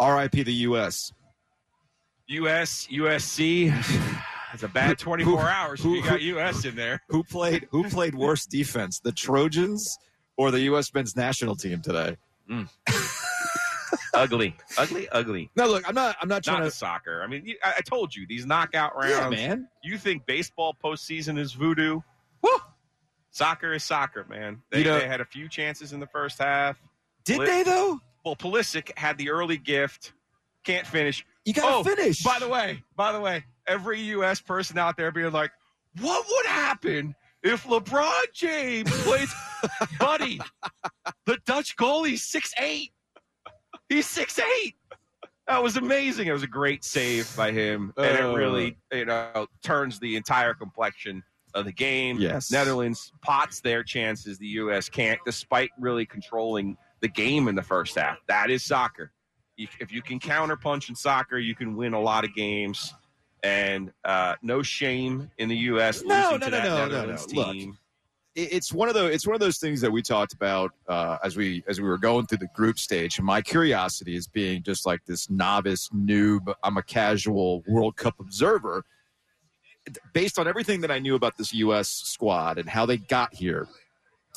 RIP the U.S. US, USC. It's a bad 24 hours. if you got US in there. Who played Who played worse defense, the Trojans or the U.S. men's national team today? Mm. ugly, ugly, ugly. No, look, I'm not. I'm not trying Not to. the soccer. I mean, you- I, I told you these knockout rounds. Yeah, man. You think baseball postseason is voodoo? Woo! Soccer is soccer, man. They, You know- they had a few chances in the first half. Did Poli- they though? Well, Pulisic had the early gift. Can't finish. You gotta oh, finish. By the way, by the way, every U.S. person out there being like, "What would happen if LeBron James plays?" Buddy, the Dutch goalie's six eight. He's six eight. That was amazing. It was a great save by him, and Uh. it really, you know, turns the entire complexion of the game. Yes. Netherlands pots their chances. The U.S. can't, despite really controlling the game in the first half. That is soccer. If you can counterpunch in soccer, you can win a lot of games. And uh, no shame in the U.S. No, losing no, to no, that no, no, Netherlands no. Look, team. it- it's one of those it's one of those things that we talked about uh, as we as we were going through the group stage. And my curiosity is being just like this novice noob. I'm a casual World Cup observer. Based on everything that I knew about this U.S. squad and how they got here,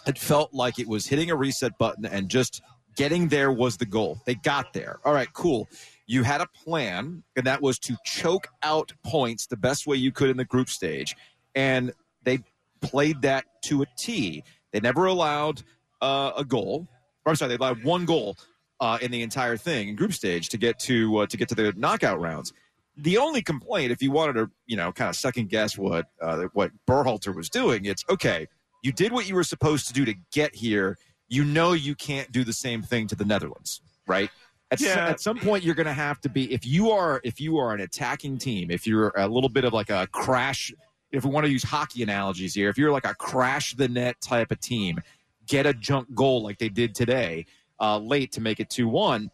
it felt like it was hitting a reset button and just getting there was the goal. They got there. All right, cool. You had a plan, and that was to choke out points the best way you could in the group stage. And they played that to a T. They never allowed uh, a goal. Or, I'm sorry, they allowed one goal uh, in the entire thing in group stage to get to uh, to get to the knockout rounds. The only complaint, if you wanted to, you know, kind of second guess what uh, what Berhalter was doing, it's okay. You did what you were supposed to do to get here. You know you can't do the same thing to the Netherlands, right? At, some, Yeah. at some point, you're going to have to be if you are if you are an attacking team, if you're a little bit of like a crash. If we want to use hockey analogies here, if you're like a crash the net type of team, get a junk goal like they did today, uh, late to make it two one.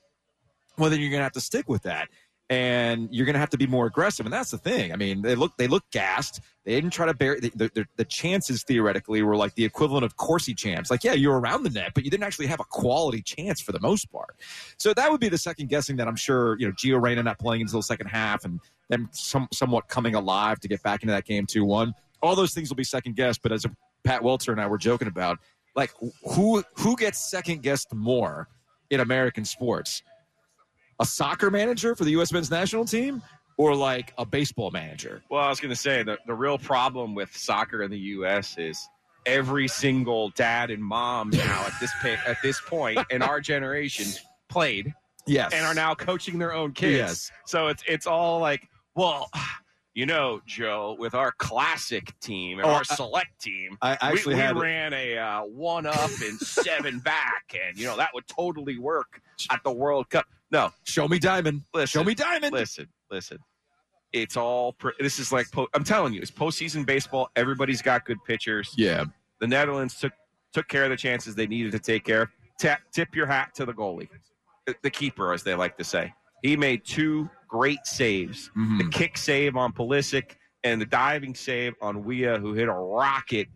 Well, then you're going to have to stick with that, and you're going to have to be more aggressive. And that's the thing. I mean, they look they look gassed. They didn't try to bear the, the, the chances theoretically were like the equivalent of Corsi champs. Like, yeah, you're around the net, but you didn't actually have a quality chance for the most part. So that would be the second guessing that I'm sure you know Gio Reyna not playing until the second half, and them some, somewhat coming alive to get back into that game two one. All those things will be second guessed. But as Pat Welter and I were joking about, like who who gets second guessed more in American sports? A soccer manager for the U.S. men's national team, or like a baseball manager? Well, I was going to say the, the real problem with soccer in the U.S. is every single dad and mom now at this at this point in our generation played Yes, and are now coaching their own kids. Yes. So it's it's all like, well, you know, Joe, with our classic team and Oh, our select team, I actually we, we ran a uh, one up and seven back, and you know that would totally work at the World Cup. No, show me diamond. listen, Show me diamond. Listen, listen. It's all. Pr- this is like po- I'm telling you, it's postseason baseball. Everybody's got good pitchers. Yeah, The Netherlands took took care of the chances they needed to take care of. Tap, tip your hat to the goalie, the, keeper, as they like to say. He made two great saves: Mhm. the kick save on Pulisic and the diving save on Weah, who hit a rocket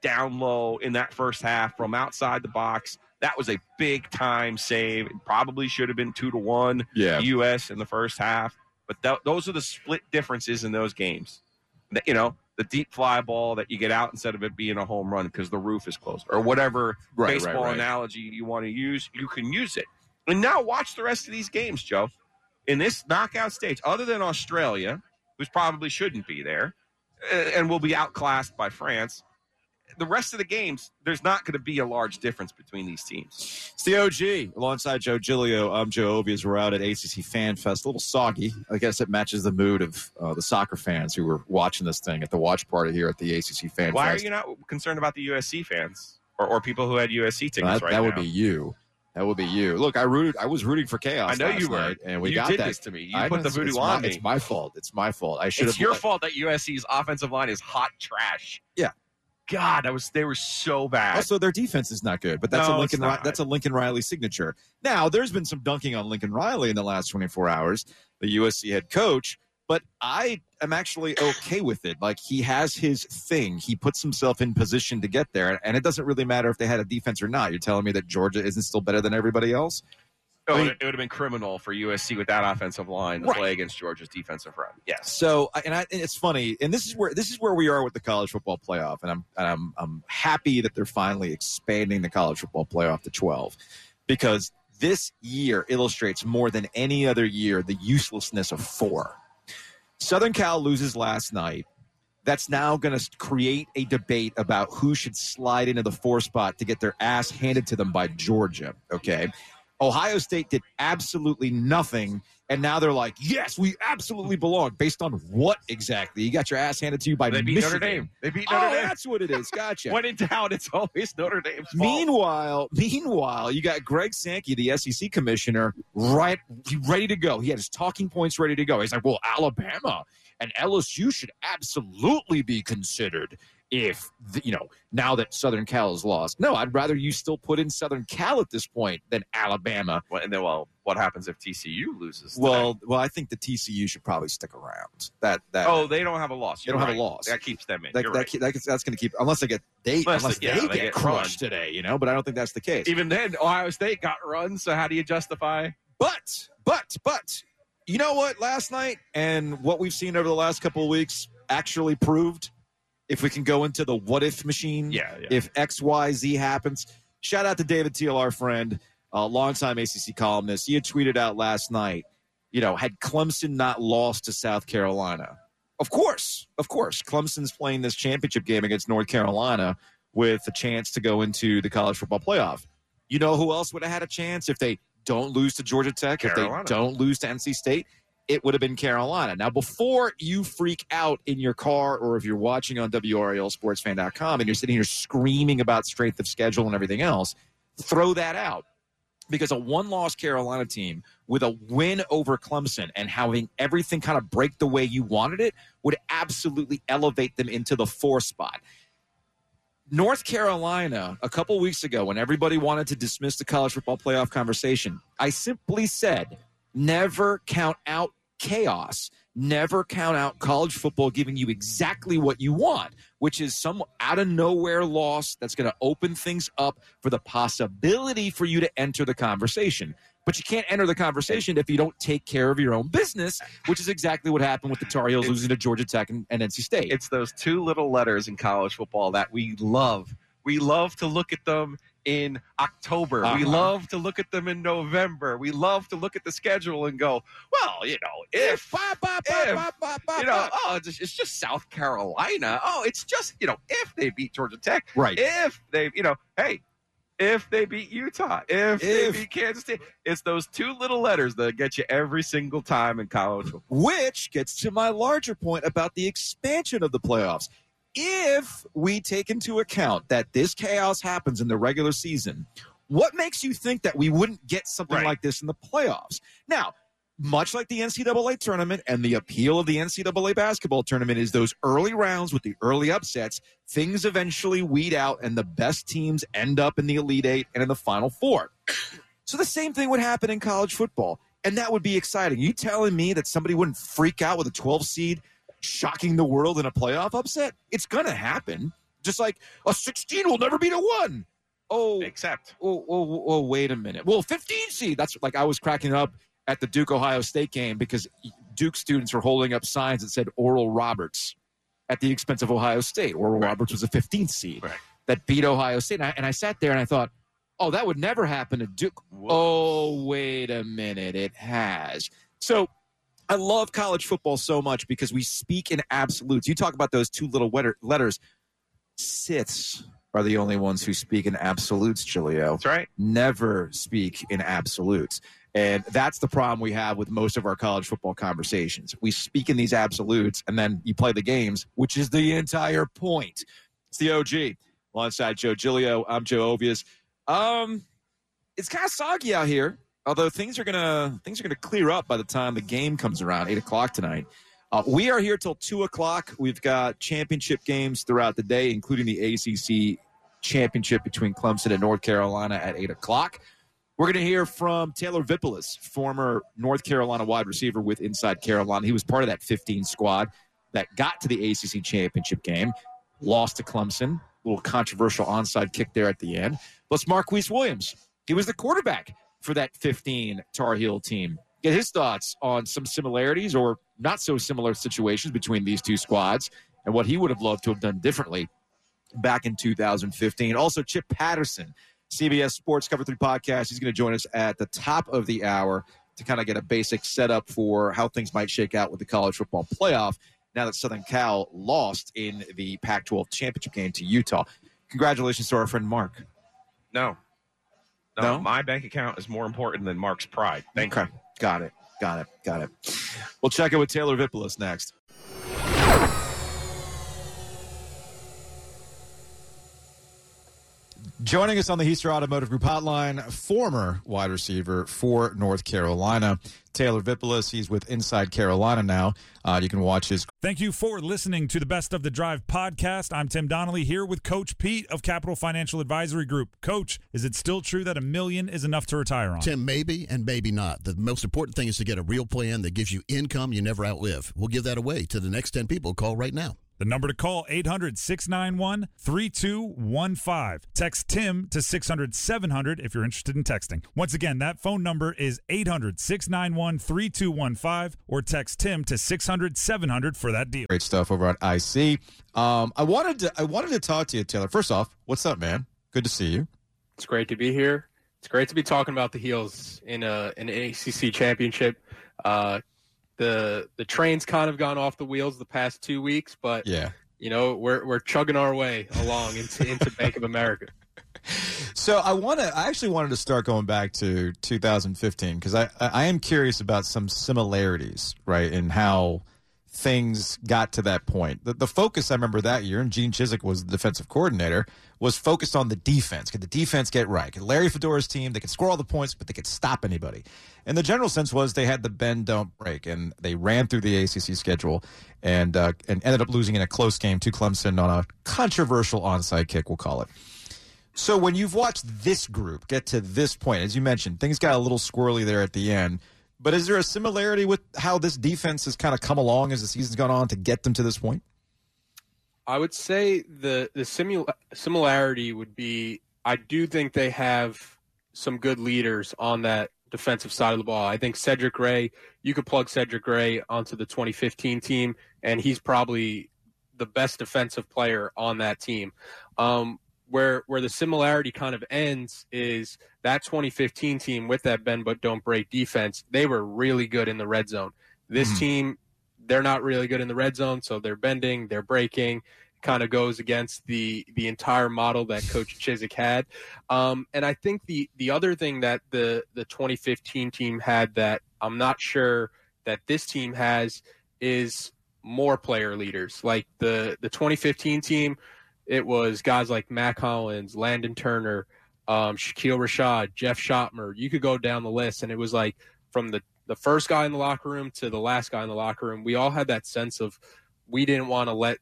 down low in that first half from outside the box. That was a big time save. It probably should have been two to one. yeah. U.S. in the first half. But th- those are the split differences in those games. The- you know, the deep fly ball that you get out instead of it being a home run because the roof is closed, or whatever Right, right, baseball right. analogy you want to use, you can use it. And now watch the rest of these games, Joe. In this knockout stage, other than Australia, who's probably shouldn't be there, and will be outclassed by France. The rest of the games, there's not going to be a large difference between these teams. It's the OG alongside Joe Giglio. I'm Joe Ovies. We're out at ACC Fan Fest. A little soggy. I guess it matches the mood of uh, the soccer fans who were watching this thing at the watch party here at the ACC Fan Fest. Why Fest. are you not concerned about the USC fans or, or people who had USC tickets that right that would be you. That would be you. Look, I rooted. I was rooting for chaos. I know you were. and we you got that. this to me. You I put know, the voodoo on my, me. It's my fault. It's my fault. I should It's have. your fault that USC's offensive line is hot trash. Yeah. God, that was they were so bad. Also, their defense is not good, but that's No, a Lincoln. That's a Lincoln Riley signature. Now, there's been some dunking on Lincoln Riley in the last 24 hours, the USC head coach. But I am actually okay with it. Like he has his thing. He puts himself in position to get there, and it doesn't really matter if they had a defense or not. You're telling me that Georgia isn't still better than everybody else? Oh, I mean- it, would have been criminal for USC with that offensive line to Right. play against Georgia's defensive front. Yes. So, and, I, and it's funny, and this is where this is where we are with the college football playoff, and I'm and I'm I'm happy that they're finally expanding the college football playoff to 12, because this year illustrates more than any other year the uselessness of four. Southern Cal loses last night. That's now going to create a debate about who should slide into the four spot to get their ass handed to them by Georgia. Okay. Ohio State did absolutely nothing. And now they're like, yes, we absolutely belong. Based on what exactly? You got your ass handed to you by They beat Michigan. Notre Dame. They beat Oh, Notre Dame. that's what it is. Gotcha. When in doubt, it's always Notre Dame's fault. Meanwhile, meanwhile, you got Greg Sankey, the SEC commissioner, right ready to go. He had his talking points ready to go. He's like, "Well, Alabama and LSU should absolutely be considered if the, you know now that Southern Cal is lost." No, I'd rather you still put in Southern Cal at this point than Alabama. Well, and then, well, what happens if TCU loses? Well, well, I think the TCU should probably stick around. That that oh, they don't have a loss. They don't You're have a loss. That keeps them in. that, that, right. that- that's going to keep unless they get they Unless unless, they- yeah, they, they get, get crushed today, you know. But I don't think that's the case. Even then, Ohio State got run. So how do you justify? But, but, but, you know what? Last night and what we've seen over the last couple of weeks actually proved if we can go into the what if machine, Yeah, yeah. if X, Y, Z happens. Shout out to David Teel, our friend, a longtime ACC columnist. He had tweeted out last night, you know, had Clemson not lost to South Carolina, of course, of course, Clemson's playing this championship game against North Carolina with a chance to go into the college football playoff. You know who else would have had a chance if they don't lose to Georgia Tech, Carolina. if they don't lose to NC State? It would have been Carolina. Now, before you freak out in your car or if you're watching on WRALSportsFan.com and you're sitting here screaming about strength of schedule and everything else, throw that out because a one loss Carolina team with a win over Clemson and having everything kind of break the way you wanted it would absolutely elevate them into the four spot. North Carolina, a couple weeks ago, when everybody wanted to dismiss the college football playoff conversation, I simply said, never count out chaos. Never count out college football giving you exactly what you want, which is some out of nowhere loss that's going to open things up for the possibility for you to enter the conversation. But you can't enter the conversation if you don't take care of your own business, which is exactly what happened with the Tar Heels It's- losing to Georgia Tech and, and NC State. It's those two little letters in college football that we love. We love to look at them in October. We Uh-huh. love to look at them in November. We love to look at the schedule and go, well, you know, if if, ba, you know, oh, it's just, it's just South Carolina. Oh, it's just, you know, if they beat Georgia Tech, right. if they, you know, hey, if they beat Utah, if, they beat Kansas State, it's those two little letters that get you every single time in college football. Which gets to my larger point about the expansion of the playoffs. If we take into account that this chaos happens in the regular season, what makes you think that we wouldn't get something Right. like this in the playoffs? Now, much like the NCAA tournament and the appeal of the NCAA basketball tournament is those early rounds with the early upsets, things eventually weed out and the best teams end up in the Elite Eight and in the Final Four. So the same thing would happen in college football, and that would be exciting. You telling me that somebody wouldn't freak out with a 12 seed shocking the world in a playoff upset? It's going to happen. Just like a 16 will never beat a 1. Oh, Except oh, oh, oh, wait a minute. Well, 15 seed. That's like I was cracking up at the Duke Ohio State game because Duke students were holding up signs that said Oral Roberts at the expense of Ohio State. Oral Right. Roberts was a 15th seed Right. that beat Ohio State. And I, and I sat there and I thought, oh, that would never happen to Duke. Oh, wait a minute. It has. So I love college football so much because we speak in absolutes. You talk about those two little wetter- letters. Siths are the only ones who speak in absolutes, Julio that's right. never speak in absolutes. And that's the problem we have with most of our college football conversations. We speak in these absolutes and then you play the games, which is the entire point. It's the OG. Alongside Joe Giglio, I'm Joe Ovies. Um, it's kind of soggy out here. Although things are gonna things are gonna clear up by the time the game comes around, eight o'clock tonight. Uh, we are here till two o'clock. We've got championship games throughout the day, including the ACC championship between Clemson and North Carolina at eight o'clock. We're going to hear from Taylor Vippolis, former North Carolina wide receiver with Inside Carolina. He was part of that 15 squad that got to the ACC championship game, lost to Clemson. A little controversial onside kick there at the end. Plus, Marquise Williams. He was the quarterback for that 15 Tar Heel team. Get his thoughts on some similarities or not so similar situations between these two squads and what he would have loved to have done differently back in 2015. Also, Chip Patterson CBS Sports Cover 3 podcast. He's going to join us at the top of the hour to kind of get a basic setup for how things might shake out with the college football playoff now that Southern Cal lost in the Pac 12 championship game to Utah. Congratulations to our friend Mark. No. No, No? my bank account is more important than Mark's pride. Thank okay. Got it. Got it. Got it. We'll check it with Taylor Vippolis next. Joining us on the Heister Automotive Group hotline, former wide receiver for North Carolina, Taylor Vippolis. He's with Inside Carolina now. Uh, you can watch his Thank you for listening to the Best of the Drive podcast. I'm Tim Donnelly here with Coach Pete of Capital Financial Advisory Group. Coach, is it still true that a million is enough to retire on? Tim, maybe and maybe not. The most important thing is to get a real plan that gives you income you never outlive. We'll give that away to the next 10 people. Call right now. The number to call 800-691-3215. Text Tim to 600-700 if you're interested in texting. Once again, that phone number is 800-691-3215 or text Tim to 600-700 for that deal. great stuff over at IC. Um, I wanted to I wanted to talk to you, Taylor. First off, what's up, man? Good to see you. It's great to be here. It's great to be talking about the Heels in a an ACC championship. Uh, the the train's kind of gone off the wheels the past two weeks, but Yeah. you know we're we're chugging our way along into into Bank of America. So I want to. I actually wanted to start going back to 2015 because I I am curious about some similarities, right, in how things got to that point. The, the focus I remember that year, and Gene Chizik was the defensive coordinator, was focused on the defense. Could the defense get right? Could Larry Fedora's team they could score all the points, but they could stop anybody. And the general sense was they had the bend don't break, and they ran through the ACC schedule and uh, and ended up losing in a close game to Clemson on a controversial onside kick, we'll call it. So when you've watched this group get to this point, as you mentioned, things got a little squirrely there at the end. But is there a similarity with how this defense has kind of come along as the season's gone on to get them to this point? I would say the the simul- similarity would be I do think they have some good leaders on that defensive side of the ball. I think Cedric Gray, you could plug Cedric Gray onto the 2015 team, and he's probably the best defensive player on that team. Um, where where the similarity kind of ends is that 2015 team with that bend but don't break defense. They were really good in the red zone. This Mhm. team, they're not really good in the red zone, so they're bending, they're breaking. Kind of goes against the the entire model that Coach Chizik had. Um, and I think the the other thing that the the 2015 team had that I'm not sure that this team has is more player leaders. Like the the 2015 team, it was guys like Matt Collins, Landon Turner, um, Shakeel Rashad, Jeff Schoettmer. You could go down the list, and it was like from the the first guy in the locker room to the last guy in the locker room. We all had that sense of we didn't want to let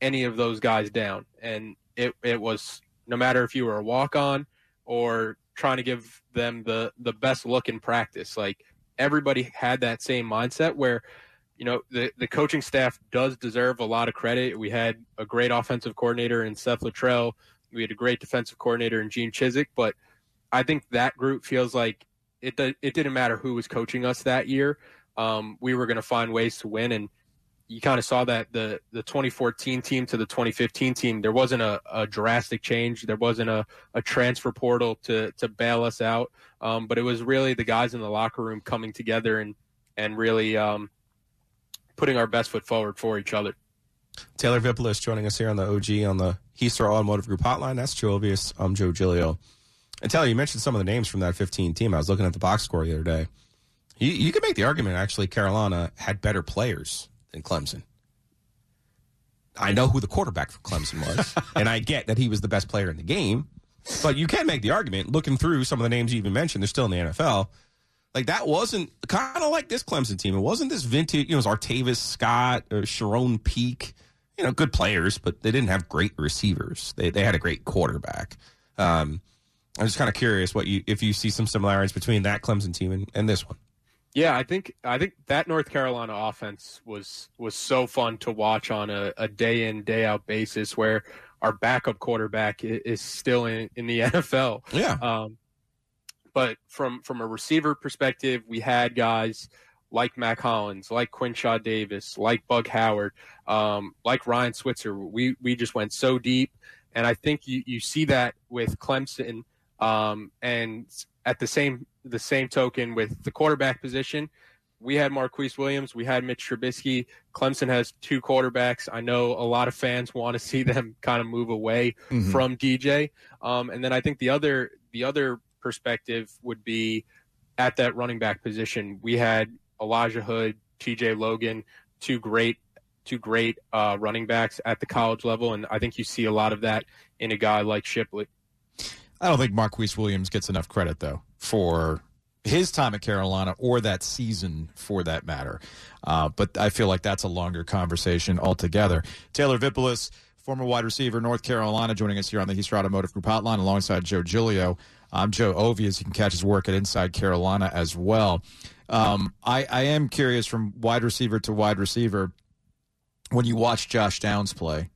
any of those guys down, and it it was no matter if you were a walk on or trying to give them the the best look in practice. Like everybody had that same mindset where you know the the coaching staff does deserve a lot of credit. We had a great offensive coordinator in Seth Littrell. We had a great defensive coordinator in Gene Chizik, but I think that group feels like it. It didn't matter who was coaching us that year. Um, we were going to find ways to win, and you kind of saw that the the 2014 team to the 2015 team. There wasn't a, a drastic change. There wasn't a, a transfer portal to to bail us out. Um, but it was really the guys in the locker room coming together and and really um, putting our best foot forward for each other. Taylor Vippolis joining us here on the OG on the Heister Automotive Group hotline. That's Joe Ovies. I'm Joe Giglio. And Taylor, you mentioned some of the names from that 15 team. I was looking at the box score the other day. You, you could make the argument, actually, Carolina had better players than Clemson. I know who the quarterback for Clemson was, and I get that he was the best player in the game. But you can make the argument, looking through some of the names you even mentioned, they're still in the NFL. Like that wasn't kind of like this Clemson team. It wasn't this vintage, you know, it was Artavis Scott or Charone Peake, you know, good players, but they didn't have great receivers. They, they had a great quarterback. Um, I'm just kind of curious what you if you see some similarities between that Clemson team and, and this one. Yeah, I think I think that North Carolina offense was was so fun to watch on a, a day in day out basis, where our backup quarterback is still in, in the NFL. Yeah. Um, but from from a receiver perspective, we had guys like Mack Hollins, like Quinshad Davis, like Bug Howard, um, like Ryan Switzer. We we just went so deep, and I think you, you see that with Clemson. Um, and at the same the same token with the quarterback position, we had Marquise Williams, we had Mitch Trubisky. Clemson has two quarterbacks. I know a lot of fans want to see them kind of move away Mhm. from DJ. Um, and then I think the other the other perspective would be at that running back position. We had Elijah Hood, T.J. Logan, two great two great uh, running backs at the college level, and I think you see a lot of that in a guy like Shipley. I don't think Marquise Williams gets enough credit though for his time at Carolina or that season for that matter. Uh, but I feel like that's a longer conversation altogether. Taylor Vippolis, former wide receiver, North Carolina, joining us here on the Heaster Automotive Group Hotline alongside Joe Giglio. I'm Joe Ovies. You can catch his work at Inside Carolina as well. Um, I, I am curious from wide receiver to wide receiver when you watch Josh Downs play.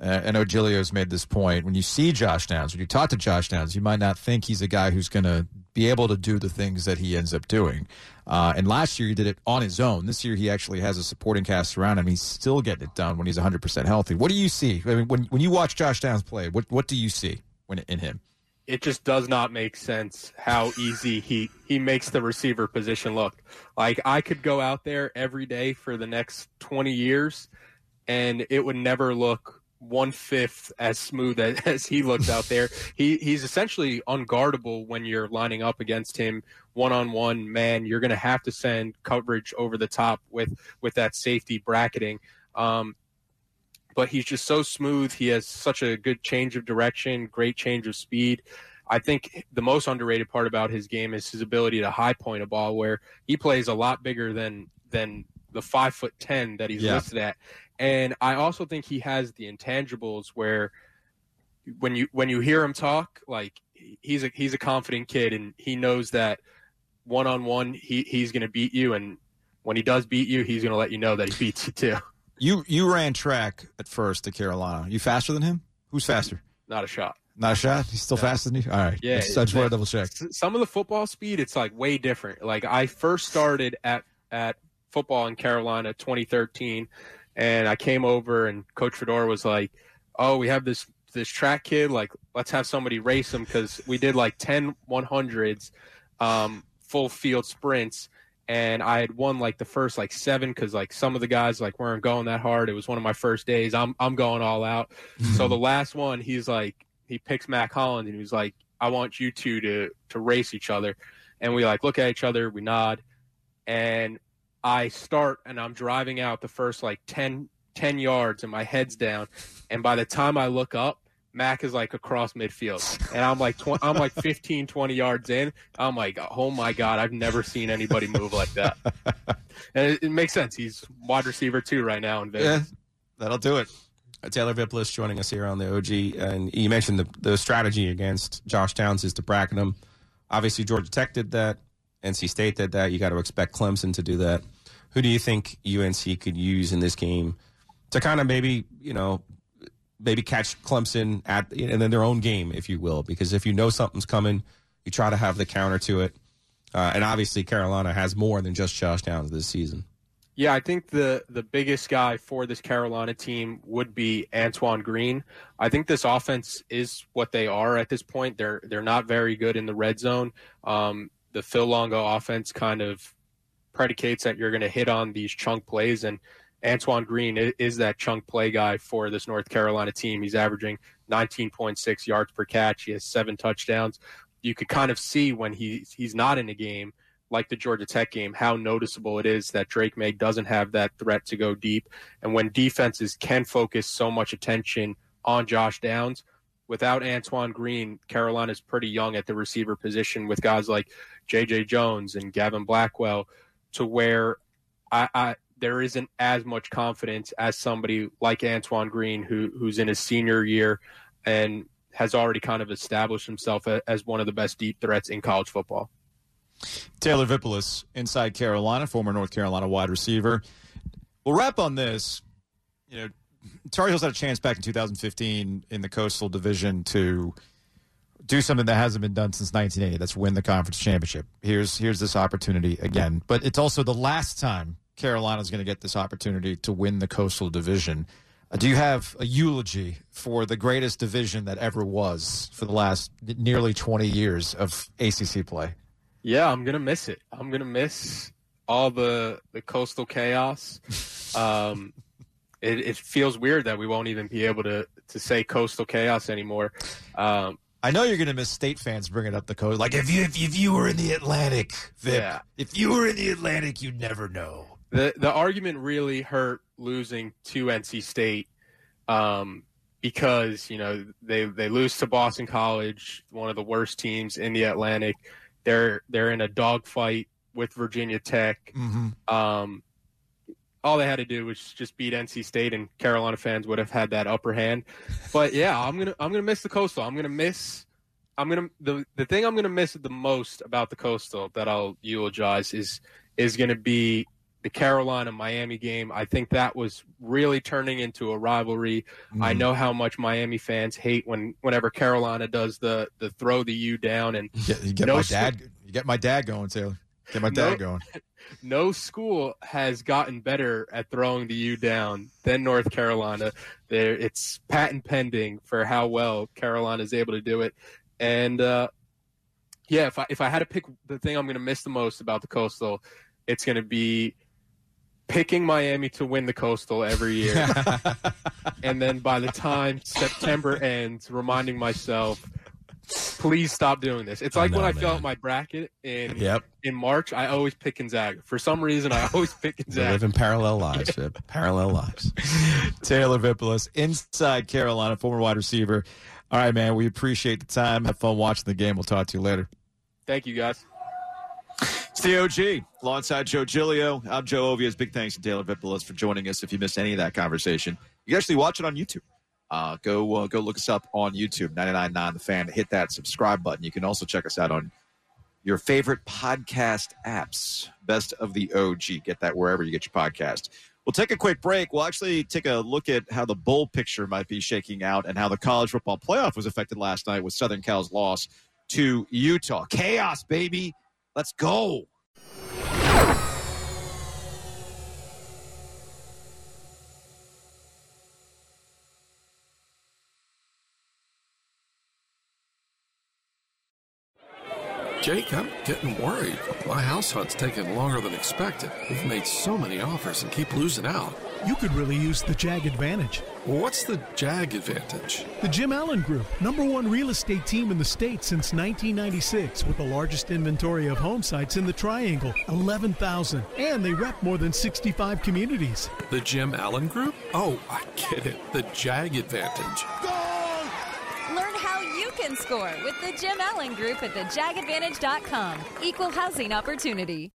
Uh, I know made this point. When you see Josh Downs, when you talk to Josh Downs, you might not think he's a guy who's going to be able to do the things that he ends up doing. Uh, and last year he did it on his own. This year he actually has a supporting cast around him. He's still getting it done when he's 100% healthy. What do you see? I mean, when when you watch Josh Downs play, what what do you see when in him? it just does not make sense how easy he he makes the receiver position look. Like I could go out there every day for the next 20 years and it would never look one fifth as smooth as, as he looks out there. He he's essentially unguardable when you're lining up against him one on one man. You're gonna have to send coverage over the top with with that safety bracketing. Um, but he's just so smooth. He has such a good change of direction, great change of speed. I think the most underrated part about his game is his ability to high point a ball, where he plays a lot bigger than than the five foot ten that he's Yeah. listed at. And I also think he has the intangibles where when you when you hear him talk, like he's a he's a confident kid and he knows that one on one he he's going to beat you, and when he does beat you, he's going to let you know that he beats you too. You you ran track at first at Carolina. You faster than him? Who's faster? Not a shot. Not a shot. He's still No. faster than you. All right. Yeah, I just, want to double check. Some of the football speed it's like way different like i first started at at football in carolina 2013 and i came over and coach fedora was like oh we have this this track kid like let's have somebody race him because we did like 10 100s um, full field sprints and i had won like the first like seven because like some of the guys like weren't going that hard it was one of my first days i'm, I'm going all out so the last one he's like he picks Mack Hollins and he was like I want you two to to race each other. And we like look at each other, we nod, and I start and I'm driving out the first like 10, 10 yards and my head's down. And by the time I look up, Mack is like across midfield. And I'm like tw- I'm like 15, 20 yards in. I'm like, oh my God, I've never seen anybody move like that. And it, it makes sense. He's wide receiver too right now in Vegas. Yeah, that'll do it. Uh, Taylor Vippolis joining us here on the OG, and you mentioned the the strategy against Josh Downs is to bracket him. Obviously, Georgia Tech did that. NC State did that. You got to expect Clemson to do that. Who do you think UNC could use in this game to kind of maybe you know maybe catch Clemson at and then their own game, if you will? Because if you know something's coming, you try to have the counter to it. Uh, and obviously, Carolina has more than just Josh Downs this season. Yeah, I think the the biggest guy for this Carolina team would be Antoine Green. I think this offense is what they are at this point. They're they're not very good in the red zone. Um, the Phil Longo offense kind of predicates that you're going to hit on these chunk plays, and Antoine Green is that chunk play guy for this North Carolina team. He's averaging 19.6 yards per catch. He has seven touchdowns. You could kind of see when he's he's not in a game like the Georgia Tech game, how noticeable it is that Drake Maye doesn't have that threat to go deep. And when defenses can focus so much attention on Josh Downs, without Antoine Green, Carolina's pretty young at the receiver position with guys like J.J. Jones and Gavin Blackwell, to where I, I there isn't as much confidence as somebody like Antoine Green, who who's in his senior year and has already kind of established himself as one of the best deep threats in college football. Taylor Vippolis, inside Carolina, former North Carolina wide receiver. We'll wrap on this. You know, Tar Heels had a chance back in 2015 in the Coastal Division to do something that hasn't been done since 1980. That's win the conference championship. Here's here's this opportunity again, but it's also the last time Carolina's going to get this opportunity to win the Coastal Division. Uh, do you have a eulogy for the greatest division that ever was for the last nearly 20 years of ACC play? Yeah, I'm gonna miss it. I'm gonna miss all the the coastal chaos. Um, it, it, feels weird that we won't even be able to to say coastal chaos anymore. Um, I know you're going to miss state fans bringing up the coast. Like if you if, if you were in the Atlantic, Vip, yeah. if you were in the Atlantic, you'd never know. The the argument really hurt losing to NC State um, because you know they they lose to Boston College, one of the worst teams in the Atlantic. They're they're in a dogfight with Virginia Tech. Mm-hmm. Um, all they had to do was just beat NC State, and Carolina fans would have had that upper hand. But yeah, I'm gonna I'm gonna miss the coastal. I'm gonna miss. I'm gonna the the thing I'm gonna miss the most about the coastal that I'll eulogize is is gonna be the Carolina Miami game. I think that was really turning into a rivalry. Mm. I know how much Miami fans hate when whenever Carolina does the the throw the U down and you get, you get no my dad. You get my dad going, Taylor. Get my dad no, going. no school has gotten better at throwing the U down than North Carolina. There, it's patent pending for how well Carolina is able to do it. And uh, yeah, if I if I had to pick the thing I'm going to miss the most about the Coastal, it's going to be picking Miami to win the Coastal every year, and then by the time September ends, reminding myself please stop doing this. It's like I know, when I man. fill out my bracket in yep. in March, I always pick Gonzaga. For some reason, I always pick Gonzaga. living parallel lives, Vip. Parallel lives. Taylor Vippolis, inside Carolina, former wide receiver. All right, man. We appreciate the time. Have fun watching the game. We'll talk to you later. Thank you, guys. It's the OG alongside Joe Giglio. I'm Joe Ovies. Big thanks to Taylor Vippolis for joining us. If you missed any of that conversation, you can actually watch it on YouTube uh, go uh, go look us up on YouTube, 99.9 The Fan. Hit that subscribe button. You can also check us out on your favorite podcast apps. Best of the OG. Get that wherever you get your podcast. We'll take a quick break. We'll actually take a look at how the bowl picture might be shaking out and how the college football playoff was affected last night with Southern Cal's loss to Utah. Chaos, baby. Let's go. Jake, I'm getting worried. My house hunt's taking longer than expected. We've made so many offers and keep losing out. You could really use the JAG advantage. what's the JAG advantage? The Jim Allen Group, number one real estate team in the state since 1996, with the largest inventory of home sites in the Triangle, 11,000. And they rep more than 65 communities. The Jim Allen Group? Oh, I get it. The JAG advantage. Go! Learn how you can score with the Jim Allen Group at thejagadvantage.com. Equal housing opportunity.